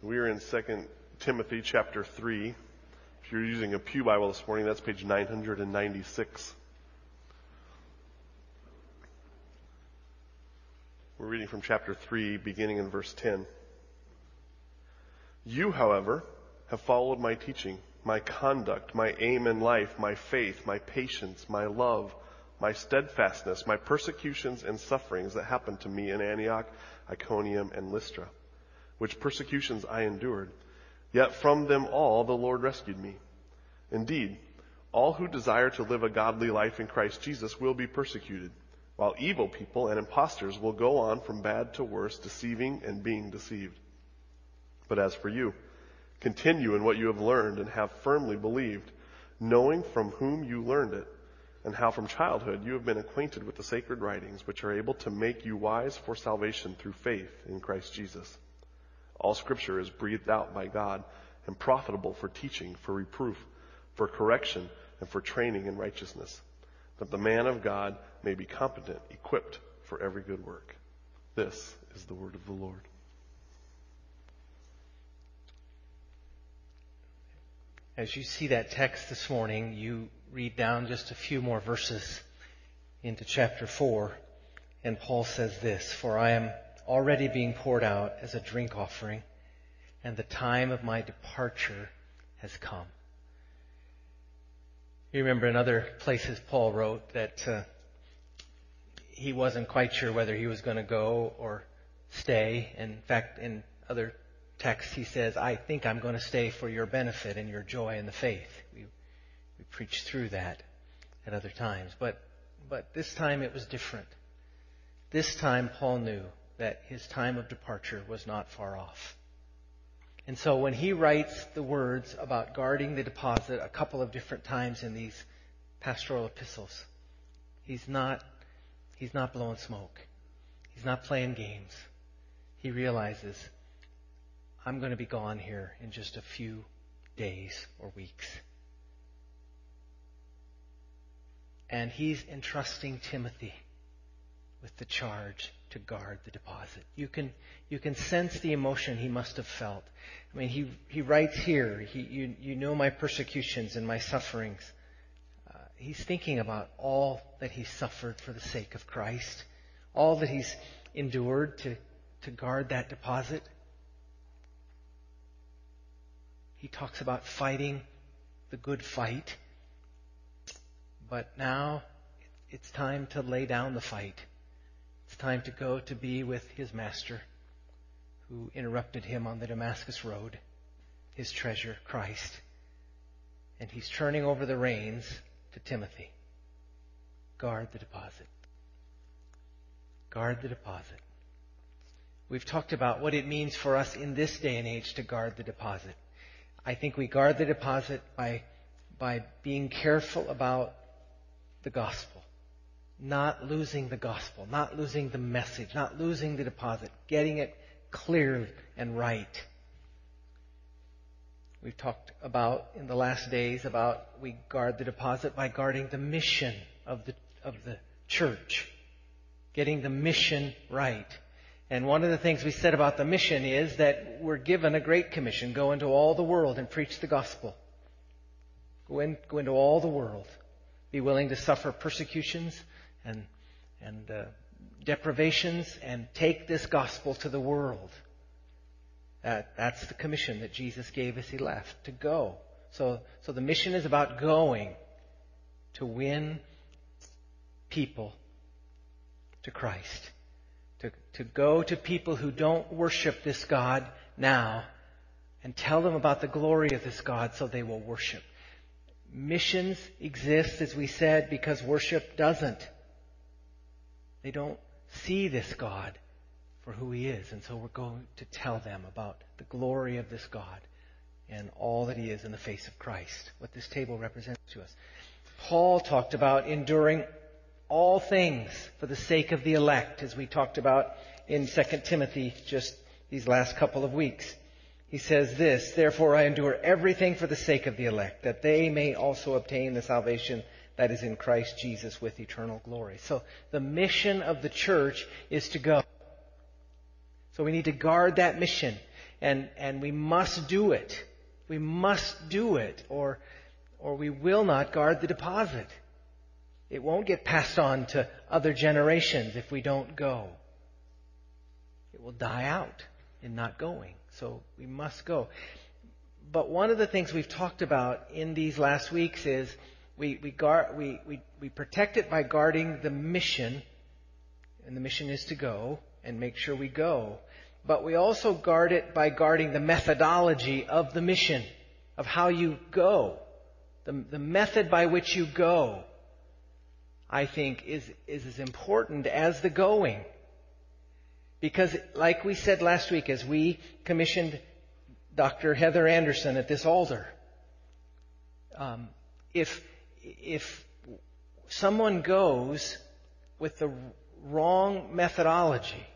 We are in 2 Timothy chapter 3. If you're using a Pew Bible this morning, that's page 996. We're reading from chapter 3, beginning in verse 10. You, however, have followed my teaching, my conduct, my aim in life, my faith, my patience, my love, my steadfastness, my persecutions and sufferings that happened to me in Antioch, Iconium, and Lystra which persecutions I endured. Yet from them all the Lord rescued me. Indeed, all who desire to live a godly life in Christ Jesus will be persecuted, while evil people and impostors will go on from bad to worse, deceiving and being deceived. But as for you, continue in what you have learned and have firmly believed, knowing from whom you learned it, and how from childhood you have been acquainted with the sacred writings, which are able to make you wise for salvation through faith in Christ Jesus. All scripture is breathed out by God and profitable for teaching, for reproof, for correction, and for training in righteousness, that the man of God may be competent, equipped for every good work. This is the word of the Lord. As you see that text this morning, you read down just a few more verses into chapter 4, and Paul says this, For I am already being poured out as a drink offering, and the time of my departure has come. You remember in other places Paul wrote that uh, he wasn't quite sure whether he was going to go or stay. In fact, in other texts he says, I think I'm going to stay for your benefit and your joy in the faith. We, we preached through that at other times. But, but this time it was different. This time Paul knew that his time of departure was not far off. And so when he writes the words about guarding the deposit a couple of different times in these pastoral epistles, he's not, he's not blowing smoke. He's not playing games. He realizes, I'm going to be gone here in just a few days or weeks. And he's entrusting Timothy with the charge to guard the deposit. You can, you can sense the emotion he must have felt. I mean, he, he writes here, he, you, you know my persecutions and my sufferings. Uh, he's thinking about all that he suffered for the sake of Christ, all that he's endured to, to guard that deposit. He talks about fighting the good fight. But now it's time to lay down the fight it's time to go to be with his master who interrupted him on the Damascus road, his treasure, Christ. And he's turning over the reins to Timothy. Guard the deposit. Guard the deposit. We've talked about what it means for us in this day and age to guard the deposit. I think we guard the deposit by, by being careful about the gospel not losing the gospel, not losing the message, not losing the deposit, getting it clear and right. We've talked about in the last days about we guard the deposit by guarding the mission of the, of the church, getting the mission right. And one of the things we said about the mission is that we're given a great commission. Go into all the world and preach the gospel. Go, in, go into all the world. Be willing to suffer persecutions, and, and uh, deprivations and take this gospel to the world. That, that's the commission that Jesus gave as he left, to go. So, so the mission is about going to win people to Christ. To, to go to people who don't worship this God now and tell them about the glory of this God so they will worship. Missions exist, as we said, because worship doesn't. They don't see this God for who he is. And so we're going to tell them about the glory of this God and all that he is in the face of Christ, what this table represents to us. Paul talked about enduring all things for the sake of the elect, as we talked about in 2 Timothy just these last couple of weeks. He says this, Therefore I endure everything for the sake of the elect, that they may also obtain the salvation that is in Christ Jesus with eternal glory. So the mission of the church is to go. So we need to guard that mission. And, and we must do it. We must do it or, or we will not guard the deposit. It won't get passed on to other generations if we don't go. It will die out in not going. So we must go. But one of the things we've talked about in these last weeks is we, we, guard, we, we, we protect it by guarding the mission, and the mission is to go and make sure we go. But we also guard it by guarding the methodology of the mission, of how you go, the, the method by which you go. I think is, is as important as the going. Because like we said last week as we commissioned Dr. Heather Anderson at this altar, um, if, if someone goes with the wrong methodology,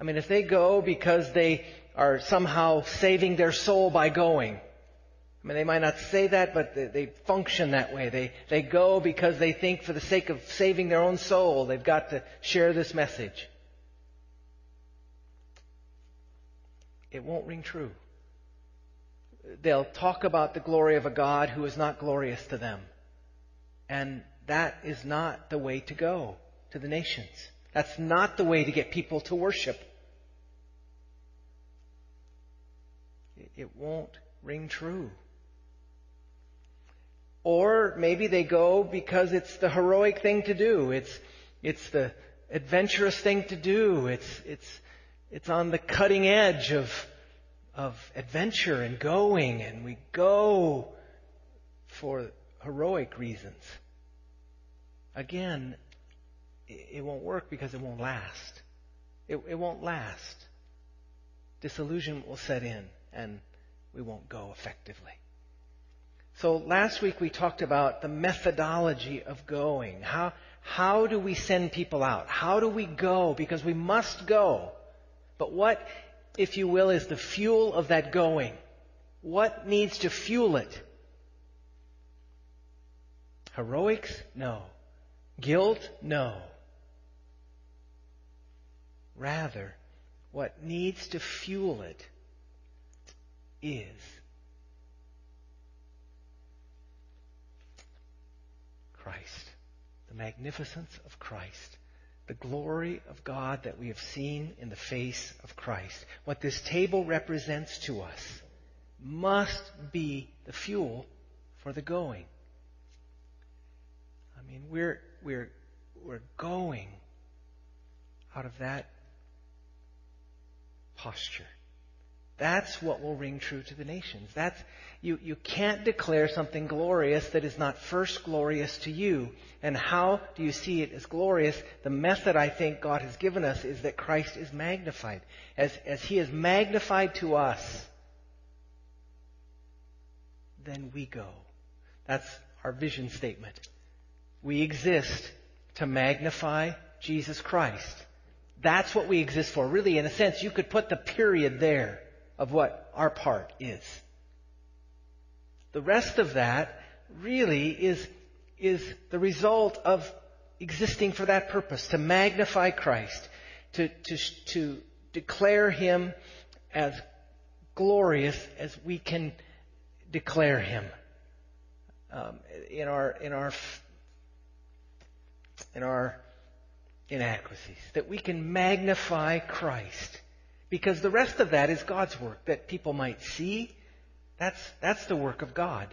I mean, if they go because they are somehow saving their soul by going, I mean, they might not say that, but they, they, function that way. They, they go because they think for the sake of saving their own soul, they've got to share this message. It won't ring true. They'll talk about the glory of a God who is not glorious to them. And that is not the way to go to the nations. That's not the way to get people to worship. It won't ring true. Or maybe they go because it's the heroic thing to do. It's, it's the adventurous thing to do. It's, it's, it's on the cutting edge of, of adventure and going, and we go for heroic reasons. Again, it won't work because it won't last. It, it won't last. Disillusionment will set in, and we won't go effectively. So last week we talked about the methodology of going. How, how do we send people out? How do we go? Because we must go. But what, if you will, is the fuel of that going? What needs to fuel it? Heroics? No. Guilt? No. Rather, what needs to fuel it is Christ, the magnificence of Christ, the glory of God that we have seen in the face of Christ. What this table represents to us must be the fuel for the going. Mean, we're, we're, we're going out of that posture. That's what will ring true to the nations. That's, you, you can't declare something glorious that is not first glorious to you. And how do you see it as glorious? The method I think God has given us is that Christ is magnified. As, as He is magnified to us, then we go. That's our vision statement. We exist to magnify Jesus Christ. That's what we exist for. Really, in a sense, you could put the period there of what our part is. The rest of that really is, is the result of existing for that purpose, to magnify Christ, to, to, to declare Him as glorious as we can declare Him. Um, in our, in our, in our inadequacies, that we can magnify Christ. Because the rest of that is God's work, that people might see that's, that's the work of God.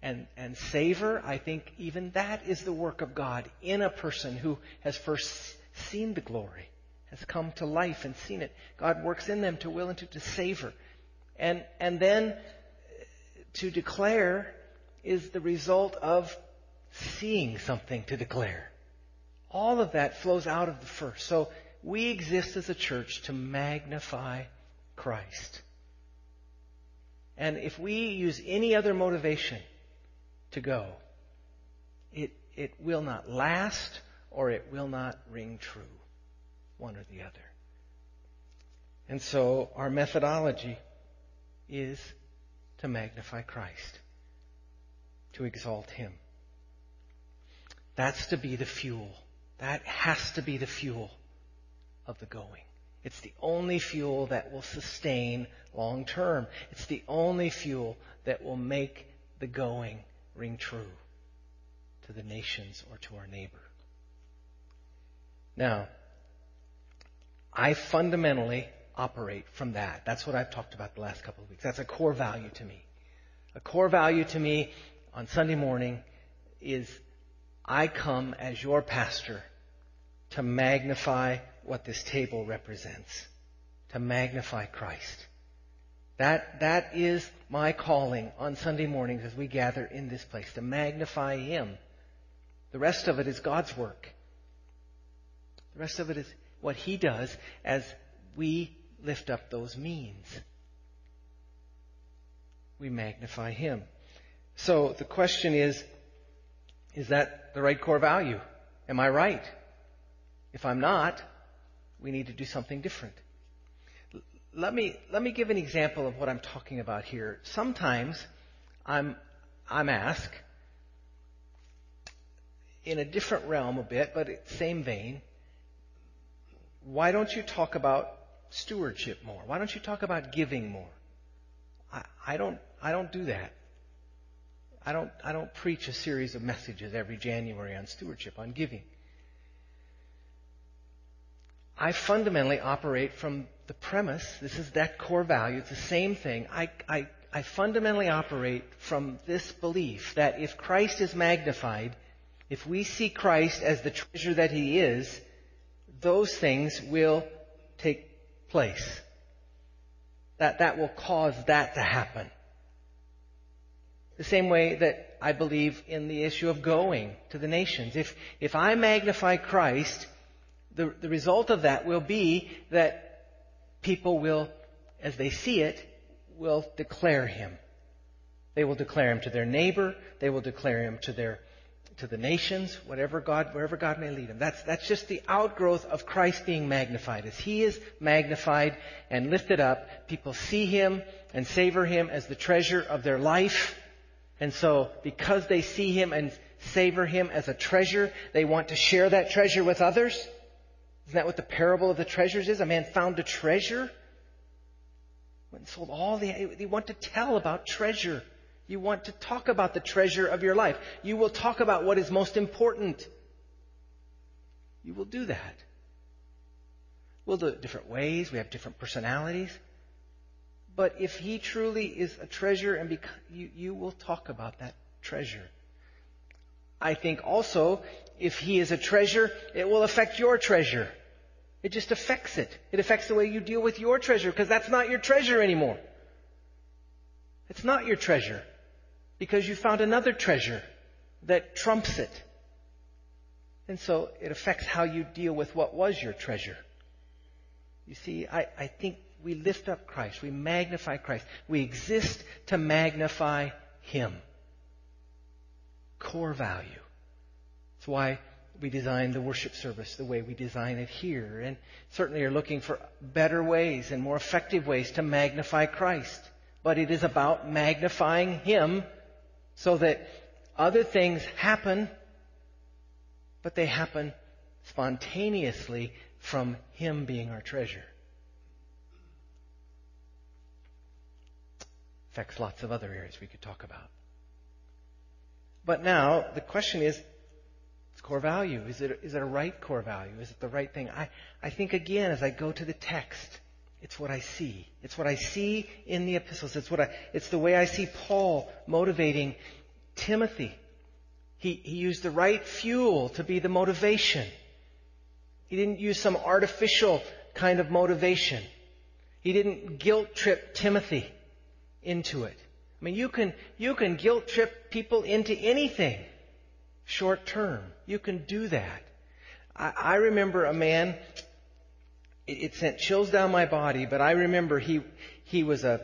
And, and savor, I think even that is the work of God in a person who has first seen the glory, has come to life and seen it. God works in them to will and to, to savor. And, and then to declare is the result of seeing something to declare. All of that flows out of the first. So we exist as a church to magnify Christ. And if we use any other motivation to go, it, it will not last or it will not ring true, one or the other. And so our methodology is to magnify Christ, to exalt Him. That's to be the fuel. That has to be the fuel of the going. It's the only fuel that will sustain long term. It's the only fuel that will make the going ring true to the nations or to our neighbor. Now, I fundamentally operate from that. That's what I've talked about the last couple of weeks. That's a core value to me. A core value to me on Sunday morning is I come as your pastor to magnify what this table represents, to magnify Christ. That, that is my calling on Sunday mornings as we gather in this place, to magnify Him. The rest of it is God's work. The rest of it is what He does as we lift up those means. We magnify Him. So the question is, is that the right core value? Am I right? If I'm not, we need to do something different. Let me, let me give an example of what I'm talking about here. Sometimes I'm, I'm asked, in a different realm a bit, but same vein, why don't you talk about stewardship more? Why don't you talk about giving more? I, I don't, I don't do that. I don't, I don't preach a series of messages every January on stewardship, on giving. I fundamentally operate from the premise, this is that core value, it's the same thing. I, I, I fundamentally operate from this belief that if Christ is magnified, if we see Christ as the treasure that He is, those things will take place. That, that will cause that to happen. The same way that I believe in the issue of going to the nations. If, if I magnify Christ, the, the result of that will be that people will, as they see it, will declare him. They will declare him to their neighbor. They will declare him to their to the nations, whatever God, wherever God may lead them. That's, that's just the outgrowth of Christ being magnified. As He is magnified and lifted up, people see Him and savor Him as the treasure of their life. And so, because they see Him and savor Him as a treasure, they want to share that treasure with others. Isn't that what the parable of the treasures is? A man found a treasure. Went and sold all the, they want to tell about treasure. You want to talk about the treasure of your life. You will talk about what is most important. You will do that. We'll do it different ways. We have different personalities. But if he truly is a treasure and bec- you, you will talk about that treasure. I think also, if he is a treasure, it will affect your treasure. It just affects it. It affects the way you deal with your treasure because that's not your treasure anymore. It's not your treasure because you found another treasure that trumps it. And so it affects how you deal with what was your treasure. You see, I, I think we lift up Christ. We magnify Christ. We exist to magnify Him. Core value. That's why we design the worship service the way we design it here. And certainly are looking for better ways and more effective ways to magnify Christ. But it is about magnifying Him so that other things happen, but they happen spontaneously from Him being our treasure. Affects lots of other areas we could talk about. But now, the question is, it's core value. Is it, is it a right core value? Is it the right thing? I, I think again, as I go to the text, it's what I see. It's what I see in the epistles. It's what I, it's the way I see Paul motivating Timothy. He, he used the right fuel to be the motivation. He didn't use some artificial kind of motivation. He didn't guilt trip Timothy into it. I mean, you can, you can guilt trip people into anything short term. You can do that. I, I remember a man, it, it, sent chills down my body, but I remember he, he was a,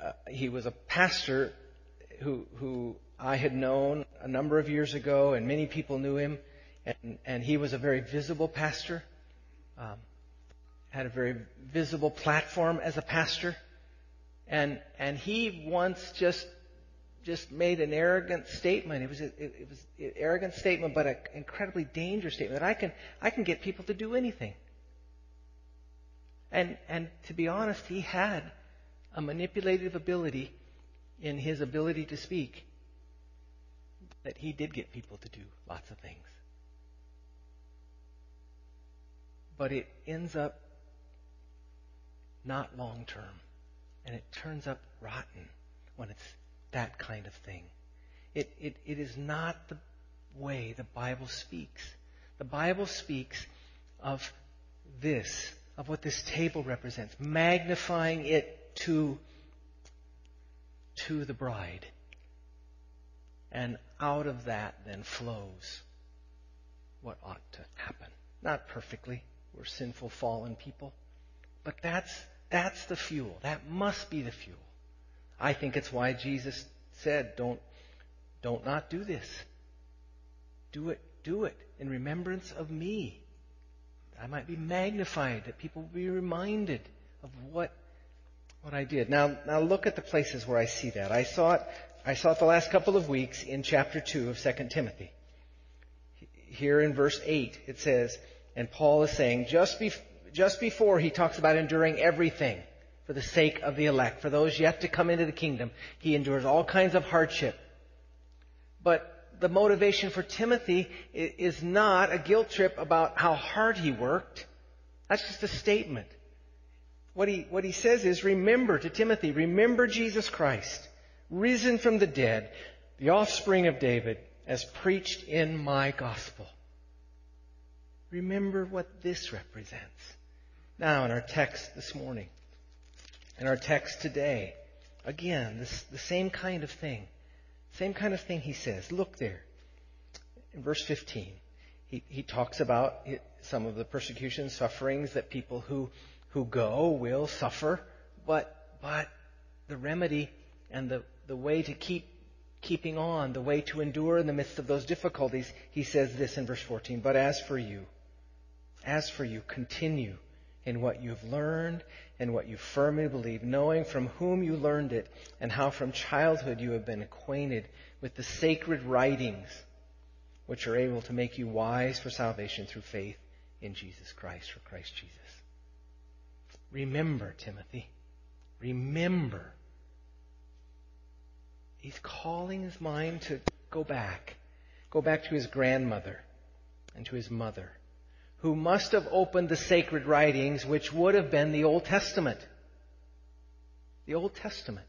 uh, he was a pastor who, who I had known a number of years ago and many people knew him and, and he was a very visible pastor, um, had a very visible platform as a pastor. And, and he once just just made an arrogant statement. It was a, it, it was an arrogant statement, but an incredibly dangerous statement that I can I can get people to do anything. And, and to be honest, he had a manipulative ability in his ability to speak that he did get people to do lots of things. But it ends up not long term. And it turns up rotten when it's that kind of thing. It, it, it is not the way the Bible speaks. The Bible speaks of this, of what this table represents, magnifying it to, to the bride. And out of that then flows what ought to happen. Not perfectly. We're sinful, fallen people. But that's, that's the fuel. That must be the fuel. I think it's why Jesus said, don't, don't not do this. Do it, do it in remembrance of me. I might be magnified, that people will be reminded of what, what I did. Now, now look at the places where I see that. I saw it, I saw it the last couple of weeks in chapter 2 of 2 Timothy. Here in verse 8, it says, and Paul is saying, just, be, just before he talks about enduring everything for the sake of the elect, for those yet to come into the kingdom, he endures all kinds of hardship. But the motivation for Timothy is not a guilt trip about how hard he worked. That's just a statement. What he, what he says is, remember to Timothy, remember Jesus Christ, risen from the dead, the offspring of David, as preached in my gospel. Remember what this represents. Now, in our text this morning, in our text today, again, this, the same kind of thing. Same kind of thing he says. Look there. In verse 15, he, he talks about some of the persecution, sufferings that people who, who go will suffer, but, but the remedy and the, the way to keep keeping on, the way to endure in the midst of those difficulties, he says this in verse 14, but as for you, as for you, continue in what you've learned and what you firmly believe, knowing from whom you learned it and how from childhood you have been acquainted with the sacred writings which are able to make you wise for salvation through faith in Jesus Christ, for Christ Jesus. Remember, Timothy. Remember. He's calling his mind to go back. Go back to his grandmother and to his mother who must have opened the sacred writings, which would have been the Old Testament. The Old Testament.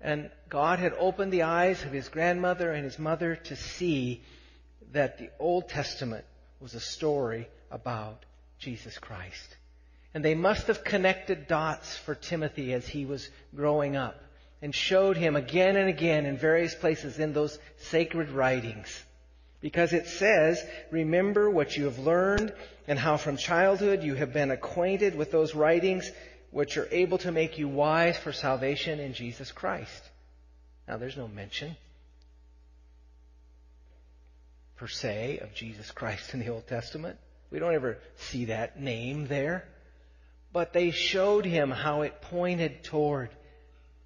And God had opened the eyes of his grandmother and his mother to see that the Old Testament was a story about Jesus Christ. And they must have connected dots for Timothy as he was growing up and showed him again and again in various places in those sacred writings because it says, remember what you have learned and how from childhood you have been acquainted with those writings which are able to make you wise for salvation in Jesus Christ. Now there's no mention per se of Jesus Christ in the Old Testament. We don't ever see that name there. But they showed him how it pointed toward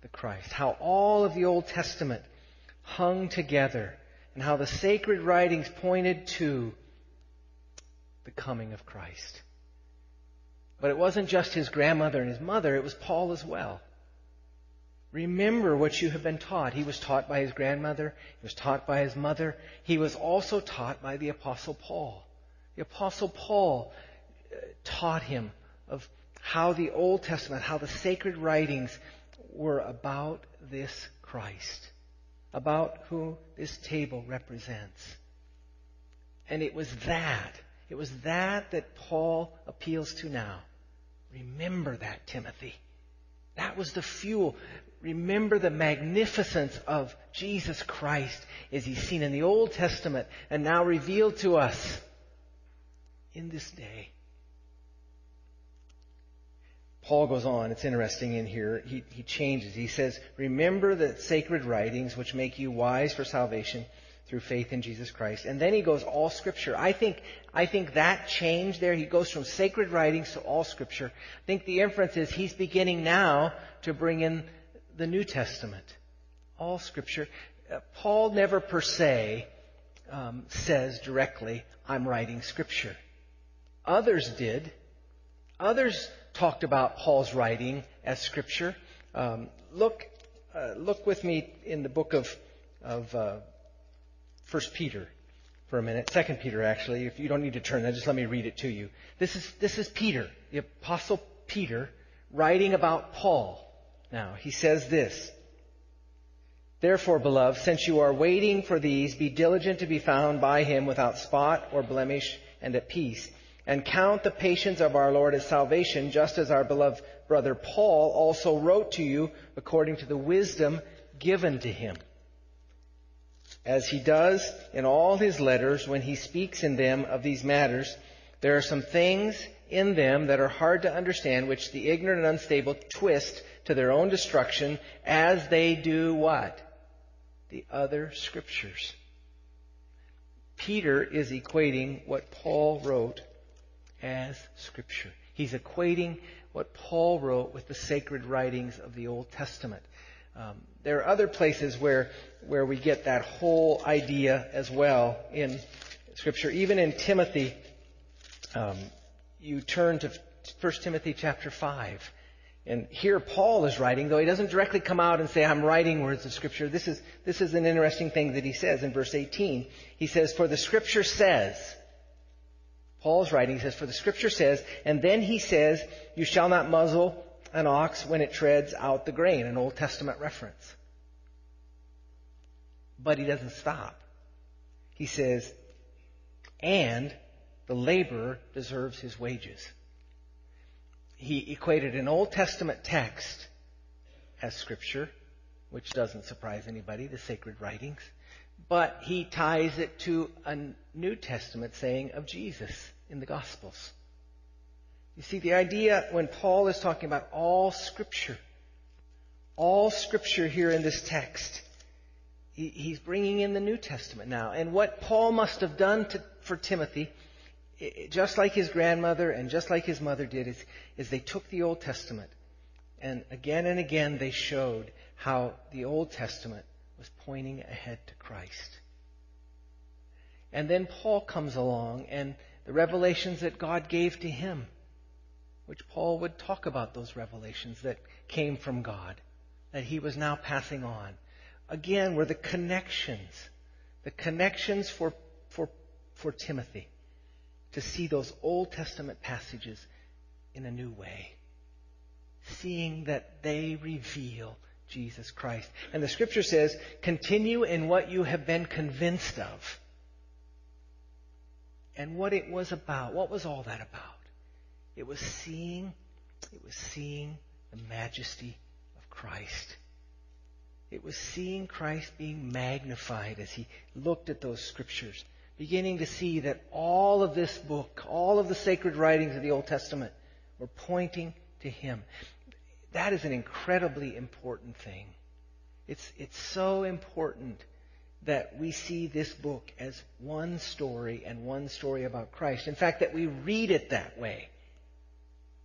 the Christ, how all of the Old Testament hung together and how the sacred writings pointed to the coming of Christ. But it wasn't just his grandmother and his mother, it was Paul as well. Remember what you have been taught. He was taught by his grandmother, he was taught by his mother, he was also taught by the Apostle Paul. The Apostle Paul uh, taught him of how the Old Testament, how the sacred writings were about this Christ about who this table represents. And it was that, it was that that Paul appeals to now. Remember that, Timothy. That was the fuel. Remember the magnificence of Jesus Christ as he's seen in the Old Testament and now revealed to us in this day. Paul goes on, it's interesting in here, he, he changes. He says, Remember the sacred writings which make you wise for salvation through faith in Jesus Christ. And then he goes, All Scripture. I think, I think that change there, he goes from sacred writings to all Scripture. I think the inference is he's beginning now to bring in the New Testament. All Scripture. Uh, Paul never per se um, says directly, I'm writing Scripture. Others did. Others talked about Paul's writing as scripture. Um, look, uh, look with me in the book of of uh, First Peter for a minute. Second Peter, actually. If you don't need to turn there, just let me read it to you. This is this is Peter, the apostle Peter, writing about Paul. Now he says this. Therefore, beloved, since you are waiting for these, be diligent to be found by him without spot or blemish and at peace. And count the patience of our Lord as salvation, just as our beloved brother Paul also wrote to you according to the wisdom given to him. As he does in all his letters when he speaks in them of these matters, there are some things in them that are hard to understand, which the ignorant and unstable twist to their own destruction as they do what? The other scriptures. Peter is equating what Paul wrote as scripture. He's equating what Paul wrote with the sacred writings of the Old Testament. Um, there are other places where where we get that whole idea as well in Scripture. Even in Timothy, um, you turn to 1 Timothy chapter 5. And here Paul is writing, though he doesn't directly come out and say, I'm writing words of scripture. This is, this is an interesting thing that he says in verse 18. He says, for the scripture says, Paul's writing, he says, for the scripture says, and then he says, you shall not muzzle an ox when it treads out the grain, an Old Testament reference. But he doesn't stop. He says, and the laborer deserves his wages he equated an Old Testament text as Scripture, which doesn't surprise anybody, the sacred writings, but he ties it to a New Testament saying of Jesus in the Gospels. You see, the idea when Paul is talking about all Scripture, all Scripture here in this text, he, he's bringing in the New Testament now. And what Paul must have done to, for Timothy just like his grandmother and just like his mother did, is, is they took the Old Testament and again and again they showed how the Old Testament was pointing ahead to Christ. And then Paul comes along and the revelations that God gave to him, which Paul would talk about those revelations that came from God, that he was now passing on. Again, were the connections, the connections for, for, for Timothy to see those Old Testament passages in a new way, seeing that they reveal Jesus Christ. And the scripture says, continue in what you have been convinced of. And what it was about. What was all that about? It was seeing, it was seeing the majesty of Christ. It was seeing Christ being magnified as he looked at those scriptures beginning to see that all of this book, all of the sacred writings of the Old Testament were pointing to Him. That is an incredibly important thing. It's, it's so important that we see this book as one story and one story about Christ. In fact, that we read it that way.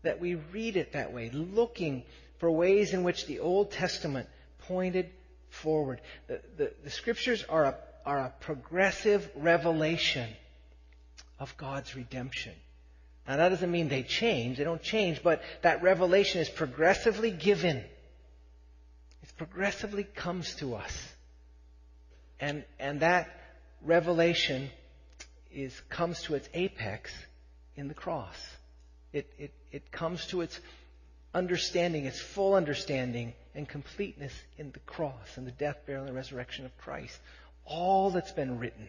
That we read it that way, looking for ways in which the Old Testament pointed forward. The, the, the scriptures are a are a progressive revelation of God's redemption. Now that doesn't mean they change, they don't change, but that revelation is progressively given. It progressively comes to us. And, and that revelation is, comes to its apex in the cross. It, it, it comes to its understanding, its full understanding and completeness in the cross and the death, burial, and resurrection of Christ all that's been written,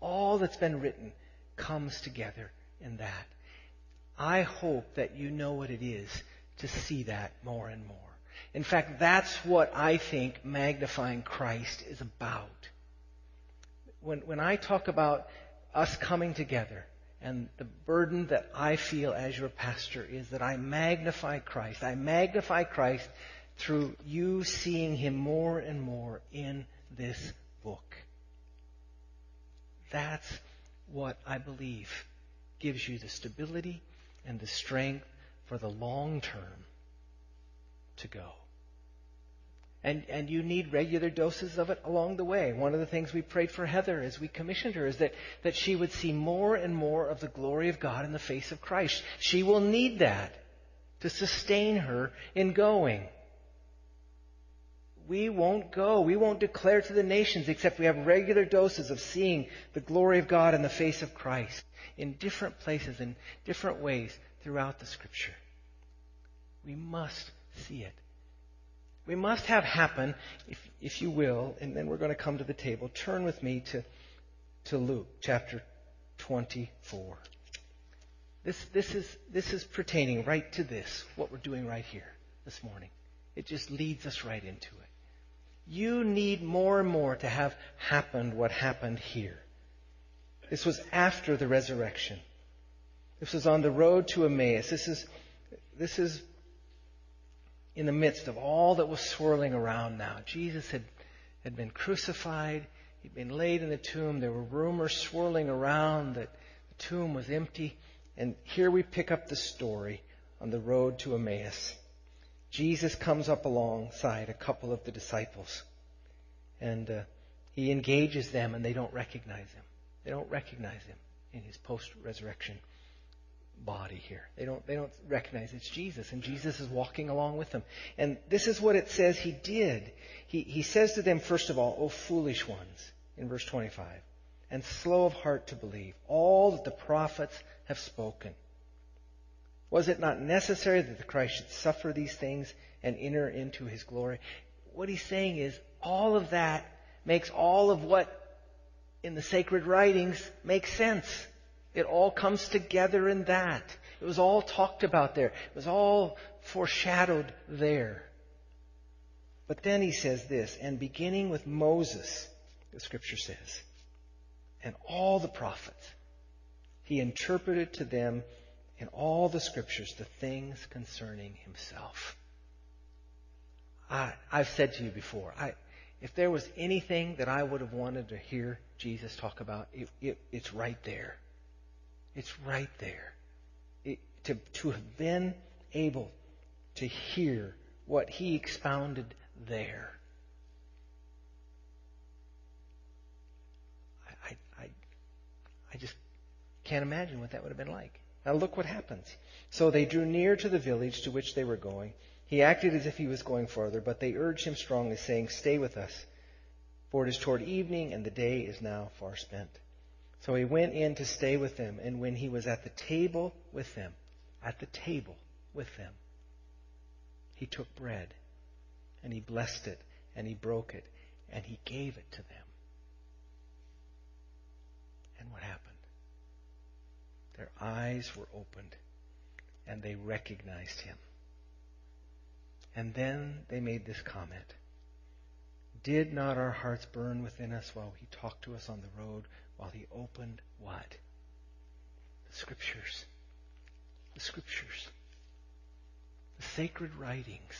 all that's been written comes together in that. I hope that you know what it is to see that more and more. In fact, that's what I think magnifying Christ is about. When, when I talk about us coming together, and the burden that I feel as your pastor is that I magnify Christ. I magnify Christ through you seeing him more and more in this book. That's what I believe gives you the stability and the strength for the long term to go. And, and you need regular doses of it along the way. One of the things we prayed for Heather as we commissioned her is that, that she would see more and more of the glory of God in the face of Christ. She will need that to sustain her in going. We won't go. We won't declare to the nations except we have regular doses of seeing the glory of God in the face of Christ in different places, in different ways throughout the Scripture. We must see it. We must have happen, if, if you will, and then we're going to come to the table. Turn with me to, to Luke chapter 24. This, this, is, this is pertaining right to this, what we're doing right here this morning. It just leads us right into it. You need more and more to have happened what happened here. This was after the resurrection. This was on the road to Emmaus. This is, this is in the midst of all that was swirling around now. Jesus had, had been crucified. He'd been laid in the tomb. There were rumors swirling around that the tomb was empty. And here we pick up the story on the road to Emmaus. Jesus comes up alongside a couple of the disciples. And uh, he engages them, and they don't recognize him. They don't recognize him in his post resurrection body here. They don't, they don't recognize it's Jesus, and Jesus is walking along with them. And this is what it says he did. He, he says to them, first of all, O foolish ones, in verse 25, and slow of heart to believe all that the prophets have spoken. Was it not necessary that the Christ should suffer these things and enter into his glory? What he's saying is, all of that makes all of what in the sacred writings makes sense. It all comes together in that. It was all talked about there. It was all foreshadowed there. But then he says this, and beginning with Moses, the scripture says, and all the prophets, he interpreted to them in all the scriptures the things concerning himself. I, have said to you before, I, if there was anything that I would have wanted to hear Jesus talk about, it, it, it's right there. It's right there. It, to, to have been able to hear what he expounded there. I, I, I, I just can't imagine what that would have been like. Now look what happens. So they drew near to the village to which they were going. He acted as if he was going farther, but they urged him strongly, saying, Stay with us, for it is toward evening, and the day is now far spent. So he went in to stay with them, and when he was at the table with them, at the table with them, he took bread, and he blessed it, and he broke it, and he gave it to them. And what happened? Their eyes were opened, and they recognized him. And then they made this comment. Did not our hearts burn within us while he talked to us on the road while he opened what? The scriptures. The scriptures. The sacred writings.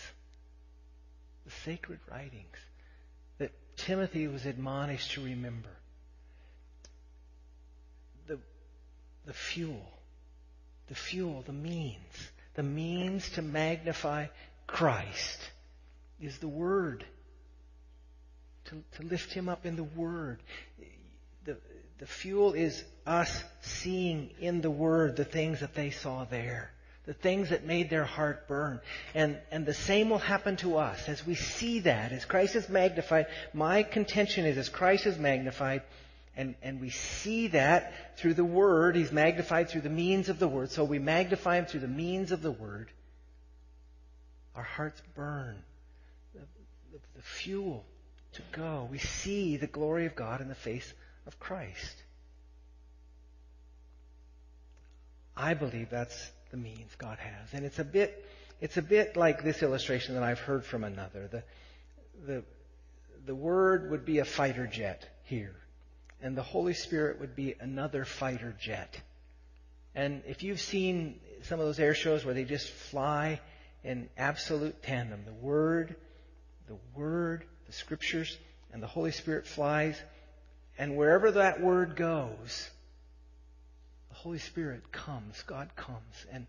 The sacred writings that Timothy was admonished to remember. The, the fuel. The fuel, the means. The means to magnify Christ is the Word. To, to lift Him up in the Word. The, the fuel is us seeing in the Word the things that they saw there. The things that made their heart burn. And, and the same will happen to us as we see that, as Christ is magnified. My contention is as Christ is magnified, and, and we see that through the Word, He's magnified through the means of the Word. So we magnify Him through the means of the Word. Our hearts burn. The, the, the fuel to go. We see the glory of God in the face of Christ. I believe that's the means God has. And it's a bit, it's a bit like this illustration that I've heard from another. The, the, the Word would be a fighter jet here, and the Holy Spirit would be another fighter jet. And if you've seen some of those air shows where they just fly in absolute tandem, the Word, the Word, the Scriptures, and the Holy Spirit flies and wherever that word goes, the Holy Spirit comes, God comes and,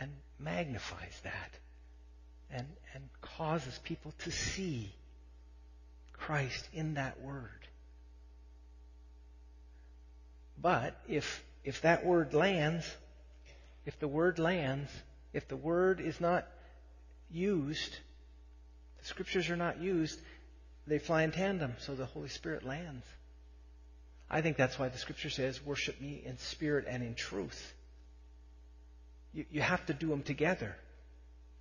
and magnifies that and, and causes people to see Christ in that word. But if, if that word lands, if the word lands, if the word is not used, the scriptures are not used, they fly in tandem, so the Holy Spirit lands. I think that's why the scripture says, worship me in spirit and in truth. You, you have to do them together.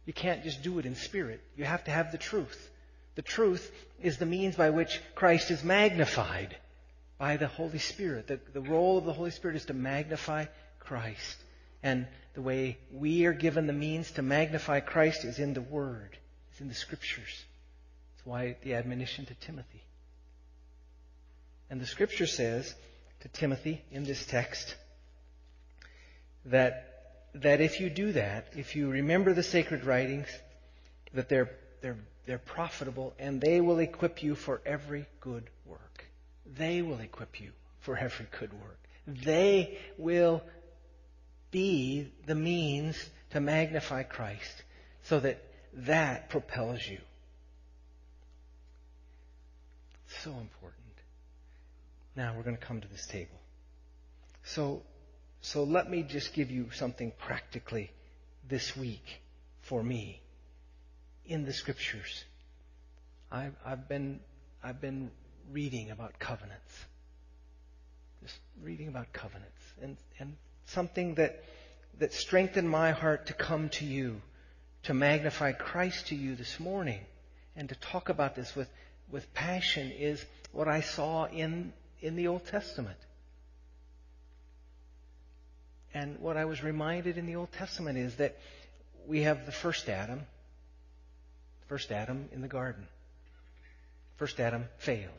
You can't just do it in spirit. You have to have the truth. The truth is the means by which Christ is magnified by the Holy Spirit. The, the role of the Holy Spirit is to magnify Christ. And the way we are given the means to magnify Christ is in the Word, it's in the Scriptures. That's why the admonition to Timothy. And the Scripture says to Timothy in this text that that if you do that, if you remember the sacred writings, that they're, they're, they're profitable and they will equip you for every good work. They will equip you for every good work. They will be the means to magnify Christ so that that propels you. So important. Now we're going to come to this table. So so let me just give you something practically this week for me in the scriptures. I've, I've been, I've been reading about covenants. Just reading about covenants. And, and something that, that strengthened my heart to come to you, to magnify Christ to you this morning, and to talk about this with, with passion is what I saw in, in the Old Testament. And what I was reminded in the Old Testament is that we have the first Adam, first Adam in the garden. First Adam failed.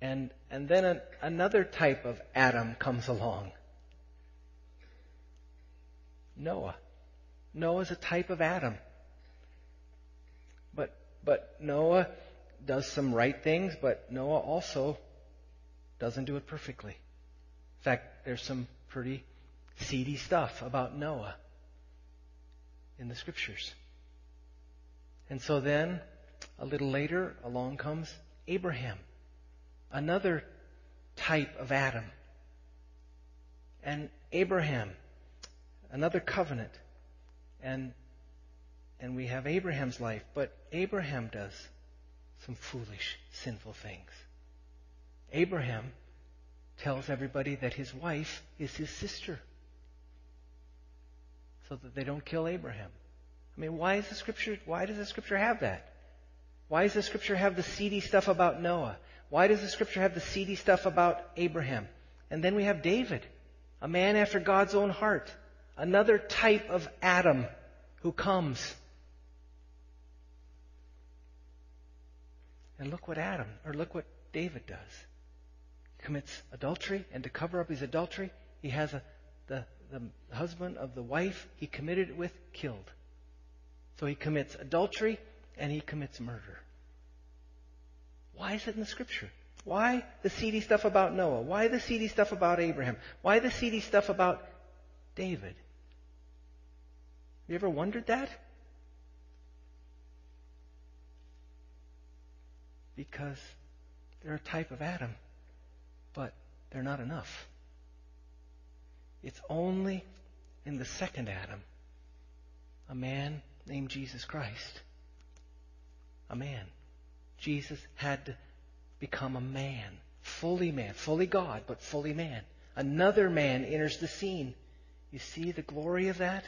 And, and then a, another type of Adam comes along. Noah. Noah's a type of Adam. But, but Noah does some right things, but Noah also doesn't do it perfectly In fact, there's some pretty seedy stuff about Noah in the scriptures. And so then, a little later, along comes Abraham, another type of Adam. And Abraham, another covenant. And, and we have Abraham's life, but Abraham does some foolish, sinful things. Abraham tells everybody that his wife is his sister so that they don't kill Abraham. I mean, why is the scripture, why does the scripture have that? Why does the scripture have the seedy stuff about Noah? Why does the scripture have the seedy stuff about Abraham? And then we have David, a man after God's own heart, another type of Adam who comes. And look what Adam, or look what David does commits adultery, and to cover up his adultery, he has a, the, the husband of the wife he committed it with killed. So he commits adultery and he commits murder. Why is it in the scripture? Why the seedy stuff about Noah? Why the seedy stuff about Abraham? Why the seedy stuff about David? Have you ever wondered that? Because they're a type of Adam but they're not enough. It's only in the second Adam, a man named Jesus Christ. A man. Jesus had to become a man, fully man, fully God, but fully man. Another man enters the scene. You see the glory of that?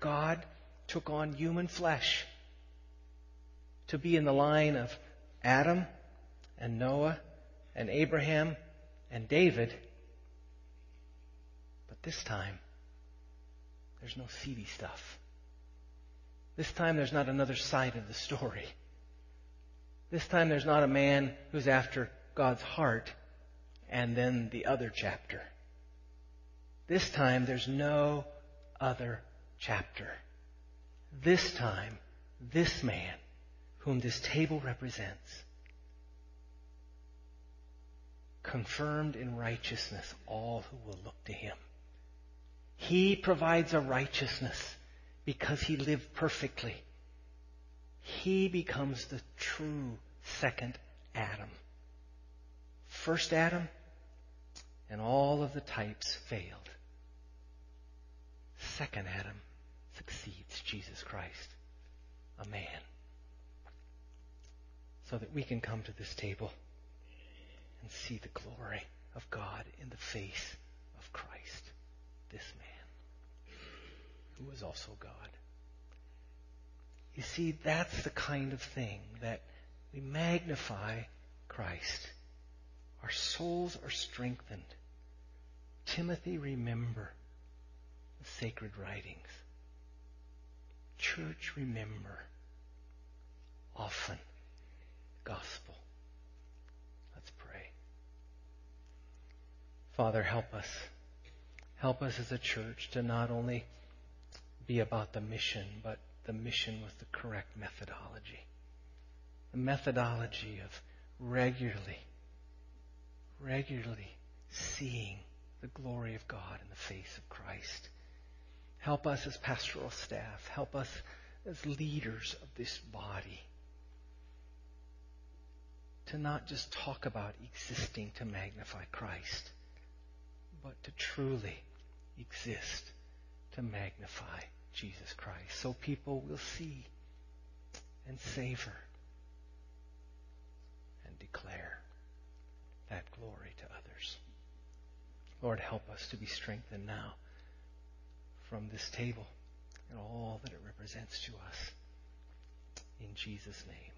God took on human flesh to be in the line of Adam and Noah and Abraham and David. But this time, there's no seedy stuff. This time, there's not another side of the story. This time, there's not a man who's after God's heart and then the other chapter. This time, there's no other chapter. This time, this man, whom this table represents, confirmed in righteousness all who will look to him. He provides a righteousness because he lived perfectly. he becomes the true second Adam. First Adam, and all of the types failed. Second Adam succeeds, Jesus Christ, a man. So that we can come to this table and see the glory of God in the face of Christ, this man, who is also God. You see, that's the kind of thing that we magnify Christ. Our souls are strengthened. Timothy, remember the sacred writings. Church, remember often gospel. Let's pray. Father, help us. Help us as a church to not only be about the mission, but the mission with the correct methodology. The methodology of regularly, regularly seeing the glory of God in the face of Christ. Help us as pastoral staff. Help us as leaders of this body to not just talk about existing to magnify Christ, but to truly exist to magnify Jesus Christ. So people will see and savor and declare that glory to others. Lord, help us to be strengthened now from this table and all that it represents to us. In Jesus' name.